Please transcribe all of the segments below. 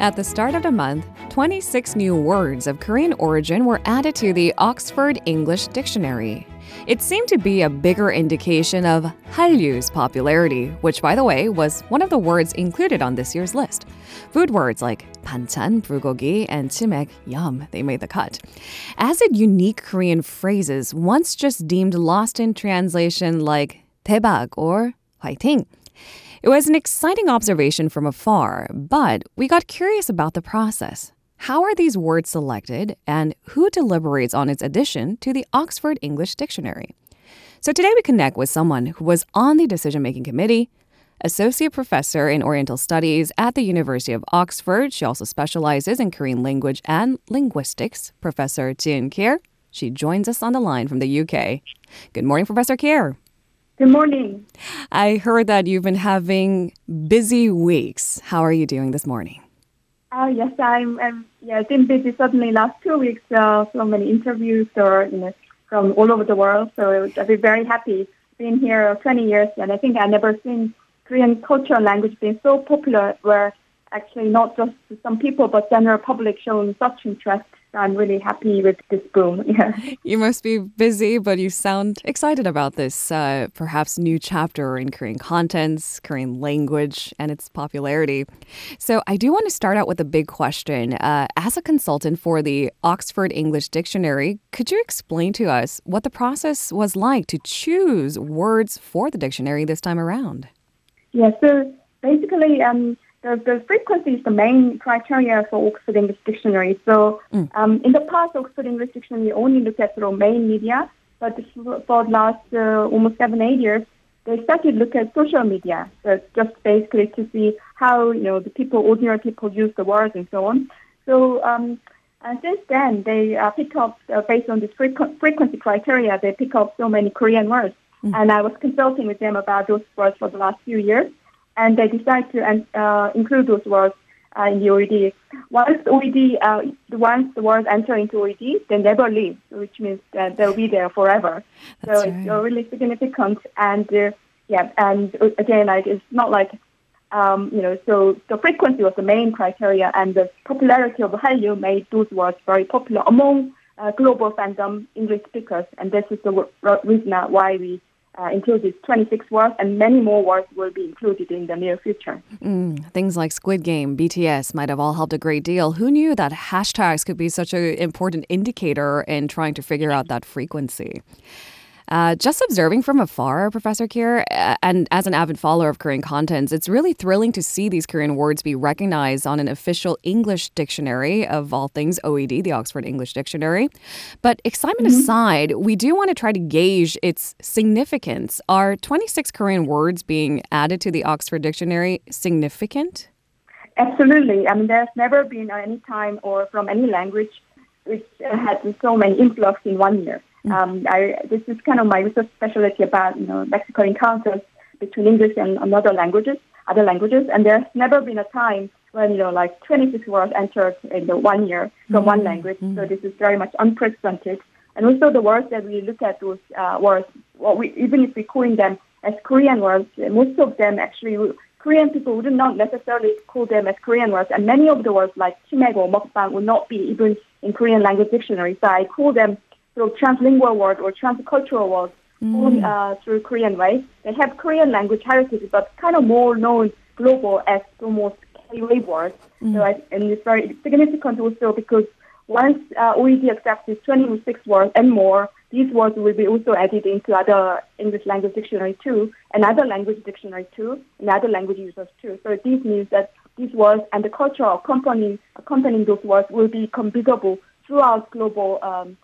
At the start of the month, 26 new words of Korean origin were added to the Oxford English Dictionary. It seemed to be a bigger indication of Hallyu's popularity, which, by the way, was one of the words included on this year's list. Food words like 반찬, 불고기, and chimaek, yum, they made the cut. As did unique Korean phrases once just deemed lost in translation like 대박 or 화이팅. It was an exciting observation from afar, but we got curious about the process. How are these words selected, and who deliberates on its addition to the Oxford English Dictionary? So today we connect with someone who was on the decision making committee, associate professor in Oriental Studies at the University of Oxford. She also specializes in Korean language and linguistics, Professor Ji-eun Kiaer. She joins us on the line from the UK. Good morning, Professor Kiaer. Good morning. I heard that you've been having busy weeks. How are you doing this morning? Uh, yes, I'm. I'm yeah, I've been busy suddenly last two weeks. Uh, so many interviews, or you know, from all over the world. So I've been very happy being here 20 years, and I think I've never seen Korean culture and language being so popular, where actually not just some people, but general public showing such interest I'm really happy with this boom. Yeah. You must be busy, but you sound excited about this uh, perhaps new chapter in Korean contents, Korean language, and its popularity. So I do want to start out with a big question. Uh, as a consultant for the Oxford English Dictionary, could you explain to us what the process was like to choose words for the dictionary this time around? Yeah, so basically, um, the, the frequency is the main criteria for Oxford English Dictionary. So mm. um, in the past, Oxford English Dictionary only looked at the main media, but for the last uh, almost seven, eight years, they started to look at social media. So just basically to see how, you know, the people, ordinary people use the words and so on. So um, and since then, they uh, pick up, uh, based on this frequ- frequency criteria, they pick up so many Korean words. Mm. And I was consulting with them about those words for the last few years and they decide to uh, include those words uh, in the OED. Once the OED, uh, once the words enter into OED, they never leave, which means that they'll be there forever. That's so right. it's really significant. And uh, yeah, and uh, again, like it's not like um, you know, so the frequency was the main criteria, and the popularity of Hallyu made those words very popular among uh, global fandom English speakers, and this is the reason why we uh, included 26 words, and many more words will be included in the near future. Mm, things like Squid Game, BTS might have all helped a great deal. Who knew that hashtags could be such an important indicator in trying to figure out that frequency? Uh, just observing from afar, Professor Kiaer, uh, and as an avid follower of Korean contents, it's really thrilling to see these Korean words be recognized on an official English dictionary of all things OED, the Oxford English Dictionary. But excitement mm-hmm. aside, we do want to try to gauge its significance. Are 26 Korean words being added to the Oxford Dictionary significant? Absolutely. I mean, there's never been any time or from any language which had so many influx in one year. Mm. Um, I, this is kind of my research specialty about you know lexical encounters between English and other languages, other languages, and there's never been a time when you know like 26 words entered in the one year from mm one language. mm So this is very much unprecedented. And also the words that we look at those uh, words, well, we, even if we coin them as Korean words, most of them actually Korean people would not necessarily call them as Korean words, and many of the words like chimaek or mukbang would not be even in Korean language dictionary. So I call them through translingual words or transcultural words mm. uh, through Korean way. They have Korean language heritage, but kind of more known global as almost K-wave words. Mm. So I, and it's very significant also because once uh, OED accepts these 26 words and more, these words will be also added into other English language dictionary too, and other language dictionary too, and other language users too. So this means that these words and the culture accompanying, accompanying those words will become visible throughout global um,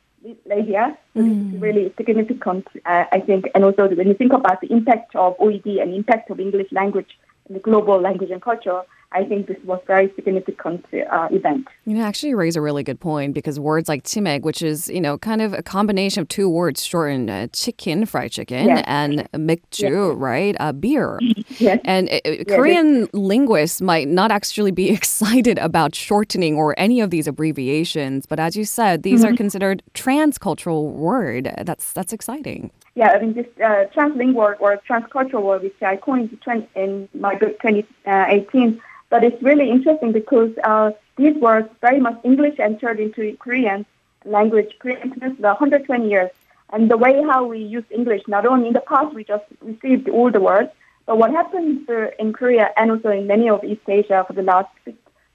media. So mm. this is really significant, uh, I think. And also when you think about the impact of OED and impact of English language in the global language and culture, I think this was very significant uh, event. You know, actually, you raise a really good point because words like chimaek, which is you know kind of a combination of two words shortened, uh, chicken, fried chicken, yes. and mikju, yes. right, uh, beer. Yes. And uh, uh Korean linguists might not actually be excited about shortening or any of these abbreviations, but as you said, these mm-hmm. are considered transcultural word. That's that's exciting. Yeah, I mean this uh, translingual or transcultural word, which I coined in my book 2018 But it's really interesting because uh, these words very much English entered into Korean language, Korean since 120 years. And the way how we use English, not only in the past we just received all the words, but what happened in Korea and also in many of East Asia for the last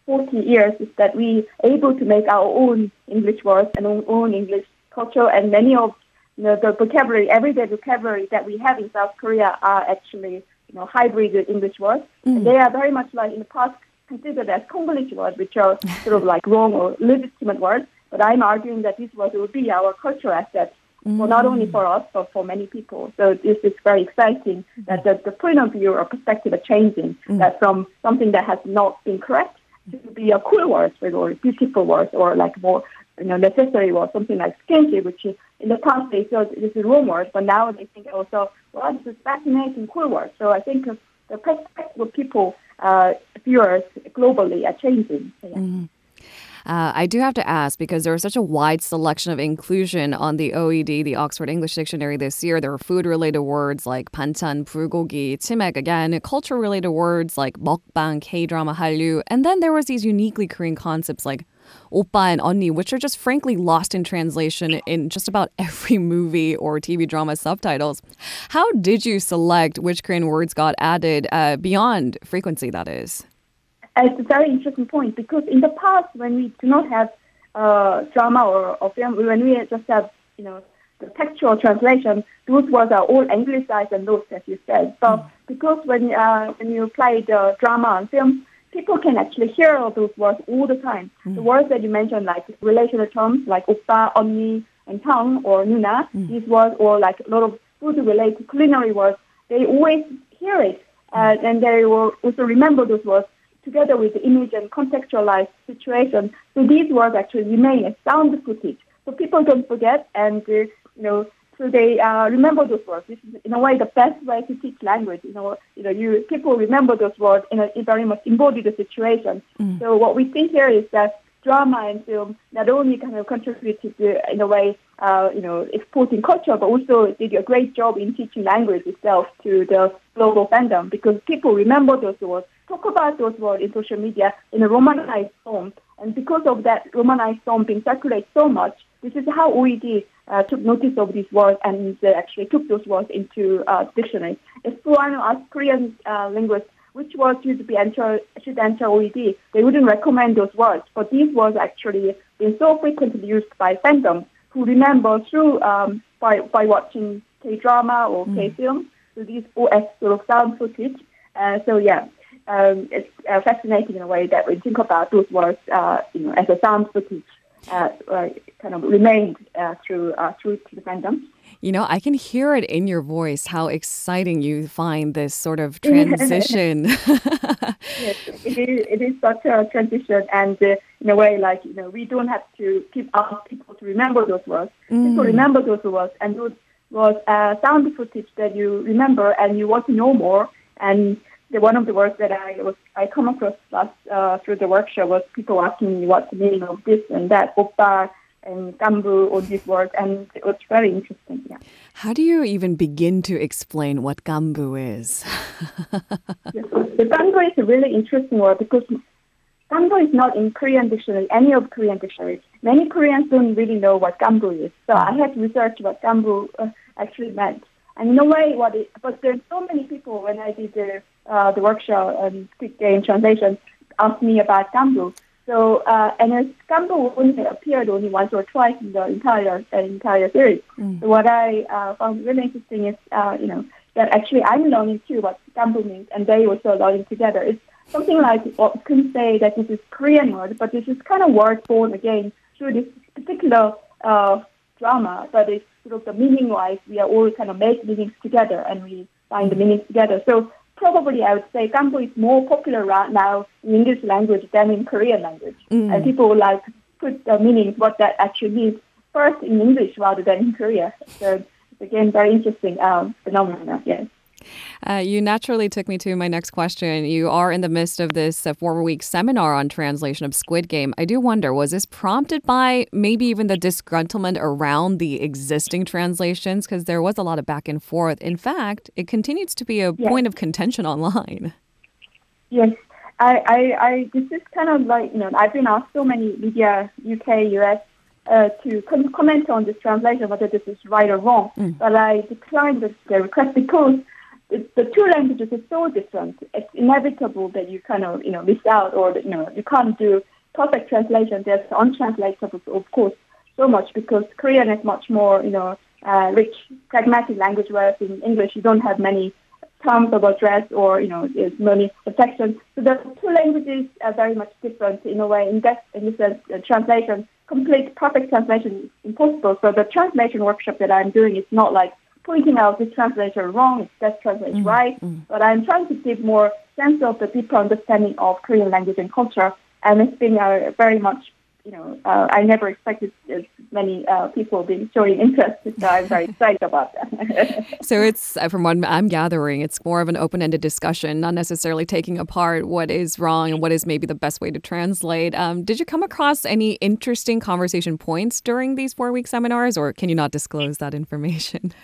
40 years is that we able to make our own English words and own, own English culture and many of you know, the vocabulary, everyday vocabulary that we have in South Korea are actually, you know, hybrid English words. Mm. And they are very much like in the past considered as Konglish words, which are sort of like wrong or legitimate words. But I'm arguing that these words will be our cultural asset, mm. for not only for us, but for many people. So this is very exciting that the, the point of view or perspective are changing, mm. that from something that has not been correct to be a cool word or beautiful word or like more you know, necessary word, something like skinship, which is in the past they thought this is rumors, but now they think also, well, this is fascinating, cool work. So I think uh, the perspective of people, uh, viewers globally are changing. So, yeah. mm. Uh, I do have to ask because there was such a wide selection of inclusion on the OED, the Oxford English Dictionary this year. There were food related words like banchan, bulgogi, chimaek again, culture related words like mukbang, K drama, hallyu, and then there was these uniquely Korean concepts like oppa and onni, which are just frankly lost in translation in just about every movie or TV drama subtitles. How did you select which Korean words got added uh, beyond frequency, that is? It's a very interesting point because in the past, when we do not have uh, drama or, or film, when we just have, you know, the textual translation, those words are all anglicized and lost, as you said. But mm. because when uh, when you play the drama and film, people can actually hear all those words all the time. Mm. The words that you mentioned, like relational terms like oppa, 언니, and tongue or nuna, mm. these words, or like a lot of food-related culinary words, they always hear it, uh, and they will also remember those words together with the image and contextualized situation. So these words actually remain as sound footage. So people don't forget, and uh, you know so they uh, remember those words. This is, in a way, the best way to teach language. You know, you know, you people remember those words in a very much embody the situation. Mm. So what we see here is that drama and film not only kind of contributed to, in a way, uh, you know, exporting culture, but also did a great job in teaching language itself to the global fandom because people remember those words, talk about those words in social media in a romanized form. And because of that romanized form being circulated so much, this is how OED uh, took notice of these words and uh, actually took those words into uh, dictionary. If someone asked Korean uh, linguists which words should be enter should enter OED, they wouldn't recommend those words. But these words actually been so frequently used by fandom who remember through um, by by watching K drama or mm. K film. So these OS sort of sound footage. Uh, so yeah. Um, it's uh, fascinating in a way that we think about those words, uh, you know, as a sound footage kind of remained uh, through through the fandom. You know, I can hear it in your voice how exciting you find this sort of transition. yes, it is. It is such a transition, and uh, in a way, like you know, we don't have to keep asking people to remember those words. Mm. People remember those words, and those was uh, sound footage that you remember, and you want to know more. And the, one of the words that I was I come across last uh, through the workshop was people asking me what's the meaning of this and that, oppa and gganbu, all these words, and it was very interesting. Yeah. How do you even begin to explain what gganbu is? yes, the gganbu is a really interesting word because gganbu is not in Korean dictionary, any of Korean dictionaries. Many Koreans don't really know what gganbu is, so I had to research what gganbu uh, actually meant. And in a way, what it, but there's so many people when I did the uh, the workshop and Squid Game translation asked me about gganbu. So uh, and as gganbu only appeared only once or twice in the entire uh, entire series. Mm. So what I uh, found really interesting is uh, you know that actually I'm learning too what gganbu means, and they also learning together. It's something like what well, can say that this is Korean word, but this is kind of word born again through this particular uh, drama, but it's sort of the meaning wise, we are all kind of make meanings together and we find the meanings together. So probably I would say gganbu is more popular right now in English language than in Korean language. Mm. And people like put the meanings, what that actually means, first in English rather than in Korea. So it's again very interesting um, phenomenon, yes. Uh, you naturally took me to my next question. You are in the midst of this uh, four week seminar on translation of Squid Game. I do wonder, was this prompted by maybe even the disgruntlement around the existing translations? Because there was a lot of back and forth. In fact, it continues to be a yes. point of contention online. Yes. I, I, I, this is kind of like, you know, I've been asked so many media, UK, US, uh, to com- comment on this translation, whether this is right or wrong. Mm. But I declined the, the request because the two languages are so different. It's inevitable that you kind of, you know, miss out or, you know, you can't do perfect translation. There's untranslatable, of course, so much because Korean is much more, you know, uh, rich, pragmatic language, whereas in English you don't have many terms of address or, you know, there's many affections. So the two languages are very much different in a way. In that, in this uh, translation, complete perfect translation is impossible. So the translation workshop that I'm doing is not like pointing out this translation wrong, it's that translation mm-hmm. right, mm-hmm. but I'm trying to give more sense of the deeper understanding of Korean language and culture. And it's been a very much you know, uh, I never expected as many uh, people being showing interest, so I'm very excited about that. so it's, uh, from what I'm gathering, it's more of an open-ended discussion, not necessarily taking apart what is wrong and what is maybe the best way to translate. Um, did you come across any interesting conversation points during these four-week seminars, or can you not disclose that information?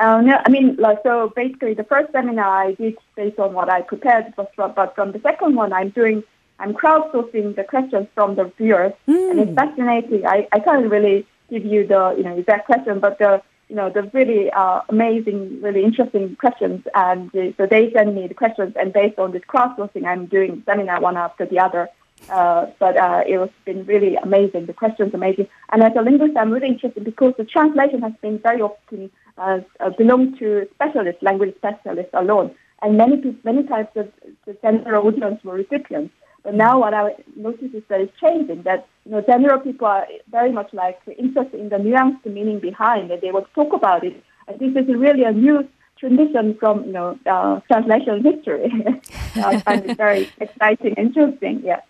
Uh, no, I mean, like, so basically the first seminar I did based on what I prepared, but from, but from the second one I'm doing I'm crowdsourcing the questions from the viewers, mm. and it's fascinating. I, I can't really give you the you know exact question, but the you know the really uh, amazing, really interesting questions, and uh, so they send me the questions, and based on this crowdsourcing, I'm doing seminar one after the other. Uh, but uh, it has been really amazing. The questions amazing, and as a linguist, I'm really interested because the translation has been very often uh, uh belong to specialists, language specialists alone, and many many times the, the general audience were recipients. But now what I notice is that it's changing, that you know, general people are very much like interested in the nuanced meaning behind it. They to talk about it. And this is really a new tradition from, you know, uh, translation history. I find it very exciting, interesting, yeah.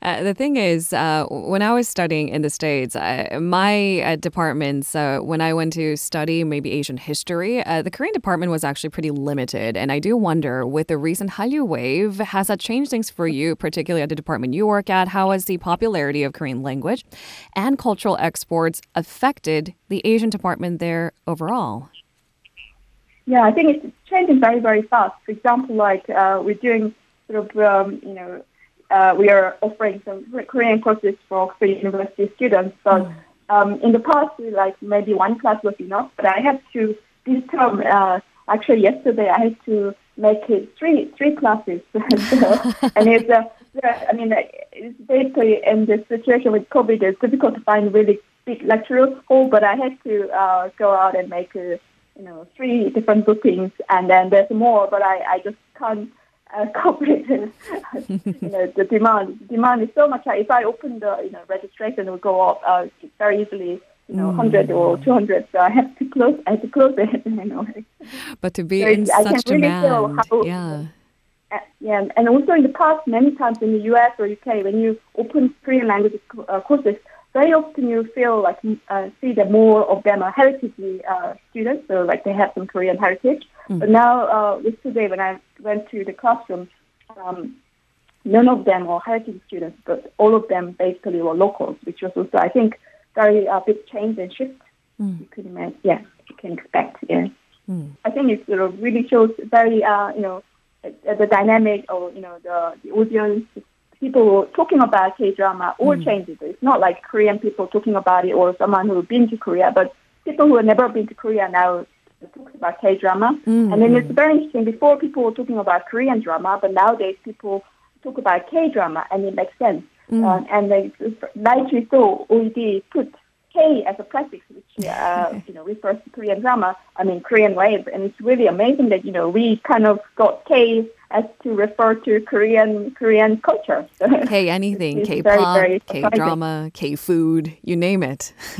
Uh, the thing is, uh, when I was studying in the States, uh, my uh, departments, uh, when I went to study maybe Asian history, the Korean department was actually pretty limited. And I do wonder, with the recent Hallyu wave, has that changed things for you, particularly at the department you work at? How has the popularity of Korean language and cultural exports affected the Asian department there overall? Yeah, I think it's changing very, very fast. For example, like we're doing sort of, um, you know, uh, we are offering some Korean courses for Oxford University students. But mm. um, in the past, we like maybe one class was enough, but I had to this term. Uh, actually, yesterday I had to make it three three classes, so, and it's uh, I mean, it's basically in this situation with COVID, it's difficult to find really big lecture hall, but I had to uh, go out and make, uh, you know, three different bookings, and then there's more, but I, I just can't uh, corporate, you know, the demand. Demand is so much. If I open the, you know, registration, it will go up uh, very easily. You know, mm. hundred or two hundred. So I have to close. I have to close it. You know. But to be so in I such can demand, really how, yeah. Uh, yeah, and also in the past, many times in the U.S. or U.K., when you open Korean language uh, courses, very often you feel like uh, see that more of them are heritage uh, students, so like they have some Korean heritage. Mm. But now, uh, yesterday when I went to the classroom, um, none of them were heritage students, but all of them basically were locals, which was also, I think, very uh, big change and shift. Mm. You could imagine, yeah, you can expect. Yeah, mm. I think it sort of really shows very, uh, you know, the dynamic or you know the, the audience people talking about K drama all mm. changes. It's not like Korean people talking about it or someone who's been to Korea, but people who have never been to Korea now talk about K drama. Mm. And then it's very interesting. Before people were talking about Korean drama, but nowadays people talk about K drama, and it makes sense. Mm. Uh, and they, rightly so, OED put K as a prefix, which uh, you know refers to Korean drama. I mean Korean wave, and it's really amazing that you know we kind of got K as to refer to Korean Korean culture. K anything, K pop, K drama, K food, you name it.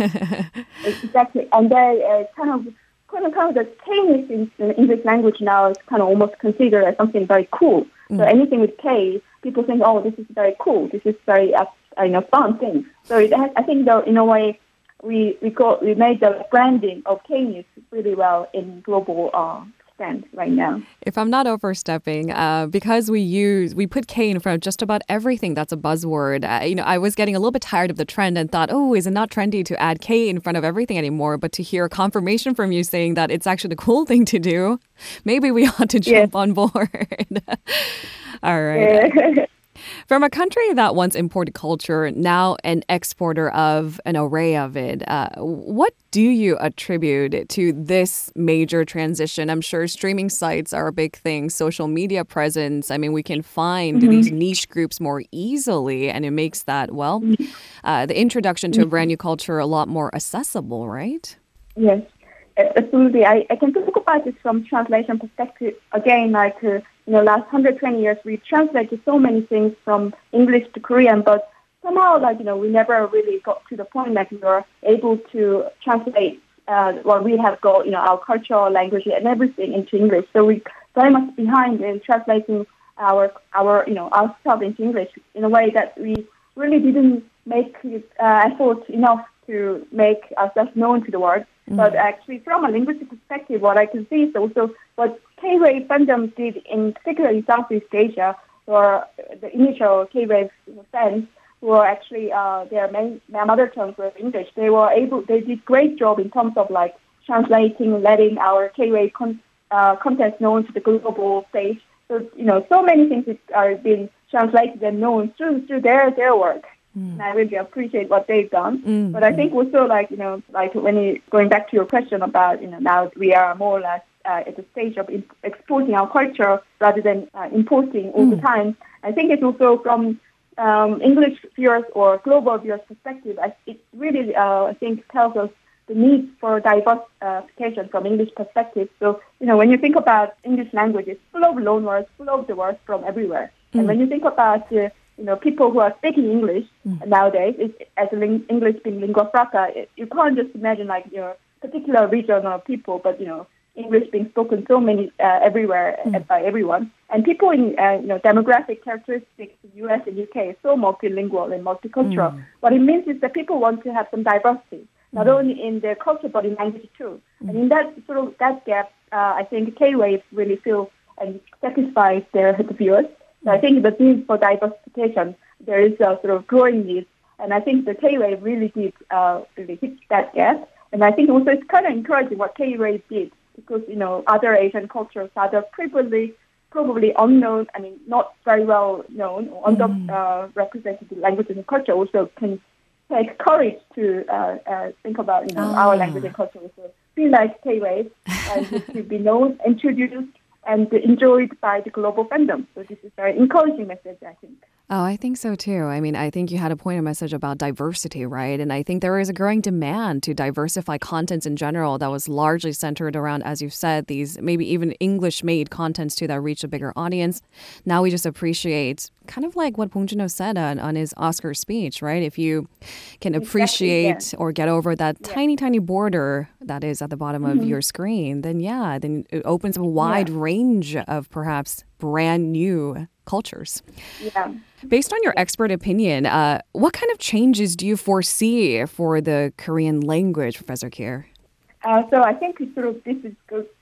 exactly, and they uh, kind of kind of kind of the K in, in English language now is kind of almost considered as something very cool. Mm. So anything with K, people think, oh, this is very cool. This is very uh, you know fun thing. So it has, I think though in a way we we got we made the branding of K news really well in global uh, extent right now. If I'm not overstepping, uh, because we use we put K in front of just about everything that's a buzzword. Uh, you know, I was getting a little bit tired of the trend and thought, oh, is it not trendy to add K in front of everything anymore? But to hear confirmation from you saying that it's actually the cool thing to do, maybe we ought to jump yes. on board. All right. From a country that once imported culture, now an exporter of an array of it, uh, what do you attribute to this major transition? I'm sure streaming sites are a big thing, social media presence. I mean, we can find mm-hmm. these niche groups more easily, and it makes that, well, mm-hmm. uh, the introduction to a brand new culture a lot more accessible, right? Yes, absolutely. I, I can talk about this from translation perspective. Again, like, uh, you know, last 120 years, we translated so many things from English to Korean, but somehow, like, you know, we never really got to the point that we were able to translate uh, what we have got, you know, our culture, language, and everything into English. So we very much behind in translating our, our, you know, our stuff into English in a way that we really didn't make uh, effort enough to make ourselves known to the world. Mm-hmm. But actually, from a linguistic perspective, what I can see is also what K-Wave fandom did in particularly Southeast Asia, or the initial K-Wave fans who are actually uh, their main their mother tongue was English. They were able, they did great job in terms of like translating, letting our K-Wave con- uh, content known to the global stage. So you know, so many things are being translated and known through through their their work. Mm. And I really appreciate what they've done. Mm. But I think also like, you know, like when you going back to your question about, you know, now we are more or less uh, at the stage of imp- exporting our culture rather than uh, importing all mm. the time. I think it's also from um, English viewers or global viewers' perspective. I, it really, uh, I think, tells us the need for diversification from English perspective. So, you know, when you think about English language, it's full of loanwords, full of the words from everywhere. Mm. And when you think about uh, you know, people who are speaking English mm. nowadays, is, as ling- English being lingua franca, it, you can't just imagine like your particular region of people, but you know, English being spoken so many uh, everywhere mm. by everyone, and people in uh, you know demographic characteristics U.S. and U.K. is so multilingual and multicultural. Mm. What it means is that people want to have some diversity, not mm. only in their culture but in language too. And in that sort of that gap, uh, I think K-Wave really fills and satisfies their viewers. So I think the need for diversification, there is a sort of growing need. And I think the K-Wave really did uh, really hit that gap. And I think also it's kind of encouraging what K-Wave did because, you know, other Asian cultures, other previously probably unknown, I mean, not very well known or underrepresented mm. uh, languages and culture also can take courage to uh, uh, think about, you know, oh. our language and culture. So be like K-Wave and to be known, introduced, and enjoyed by the global fandom. So this is a very encouraging message, I think. Oh, I think so too. I mean, I think you had a point of message about diversity, right? And I think there is a growing demand to diversify contents in general that was largely centered around, as you've said, these maybe even English made contents too that reach a bigger audience. Now we just appreciate kind of like what Bong Joon-ho said on, on his Oscar speech, right? If you can appreciate exactly, yeah. or get over that yeah. tiny, tiny border that is at the bottom mm-hmm. of your screen, then yeah, then it opens up a wide yeah. range of perhaps brand new cultures. Yeah. Based on your expert opinion, uh, what kind of changes do you foresee for the Korean language, Professor Kiaer? Uh, so I think sort of this is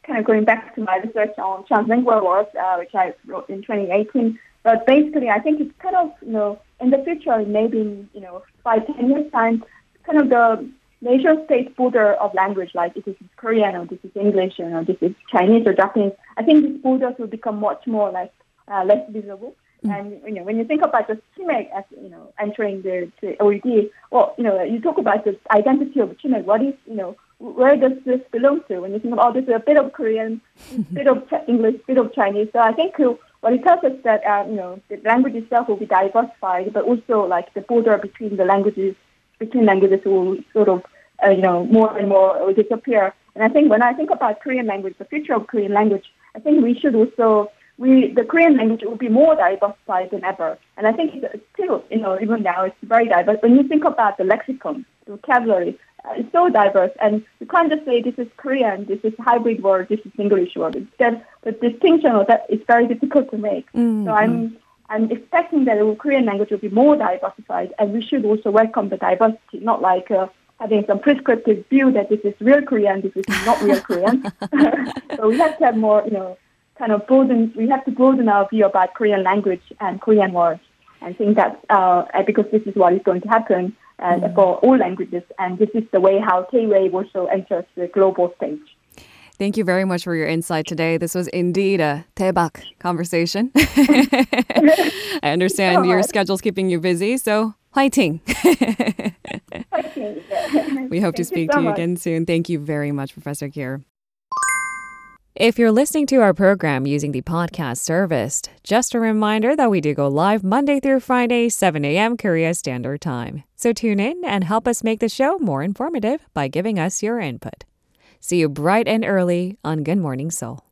kind of going back to my research on translingual words, uh, which I wrote in 2018. But basically, I think it's kind of you know in the future, maybe in, you know five ten years time, kind of the nation state border of language, like if this is Korean or this is English or this is Chinese or Japanese. I think these borders will become much more like uh, less visible. Mm. And you know, when you think about the chimaek as you know entering the, the OED, well, you know, you talk about the identity of chimaek. What is you know, where does this belong to? When you think about oh, this is a bit of Korean, bit of English, bit of Chinese. So I think what it tells us that uh, you know the language itself will be diversified, but also like the border between the languages between languages will sort of uh, you know more and more will disappear. And I think when I think about Korean language, the future of Korean language, I think we should also we the Korean language will be more diversified than ever. And I think it's still, you know, even now it's very diverse. When you think about the lexicon, the vocabulary, uh, it's so diverse, and you can't just say this is Korean, this is hybrid word, this is English word. Instead, the distinction of that is very difficult to make. Mm-hmm. So I'm I'm expecting that the Korean language will be more diversified, and we should also welcome the diversity, not like uh, having some prescriptive view that this is real Korean, this is not real Korean. so we have to have more, you know, kind of broaden. We have to broaden our view about Korean language and Korean words, and think that uh, because this is what is going to happen uh, mm. for all languages, and this is the way how K-wave also enters the global stage. Thank you very much for your insight today. This was indeed a 대박 conversation. I understand your schedule's keeping you busy, so 화이팅! we hope to speak so to you much. again soon. Thank you very much, Professor Kiaer. If you're listening to our program using the podcast service, just a reminder that we do go live Monday through Friday, 7 a.m. Korea Standard Time. So tune in and help us make the show more informative by giving us your input. See you bright and early on Good Morning Seoul.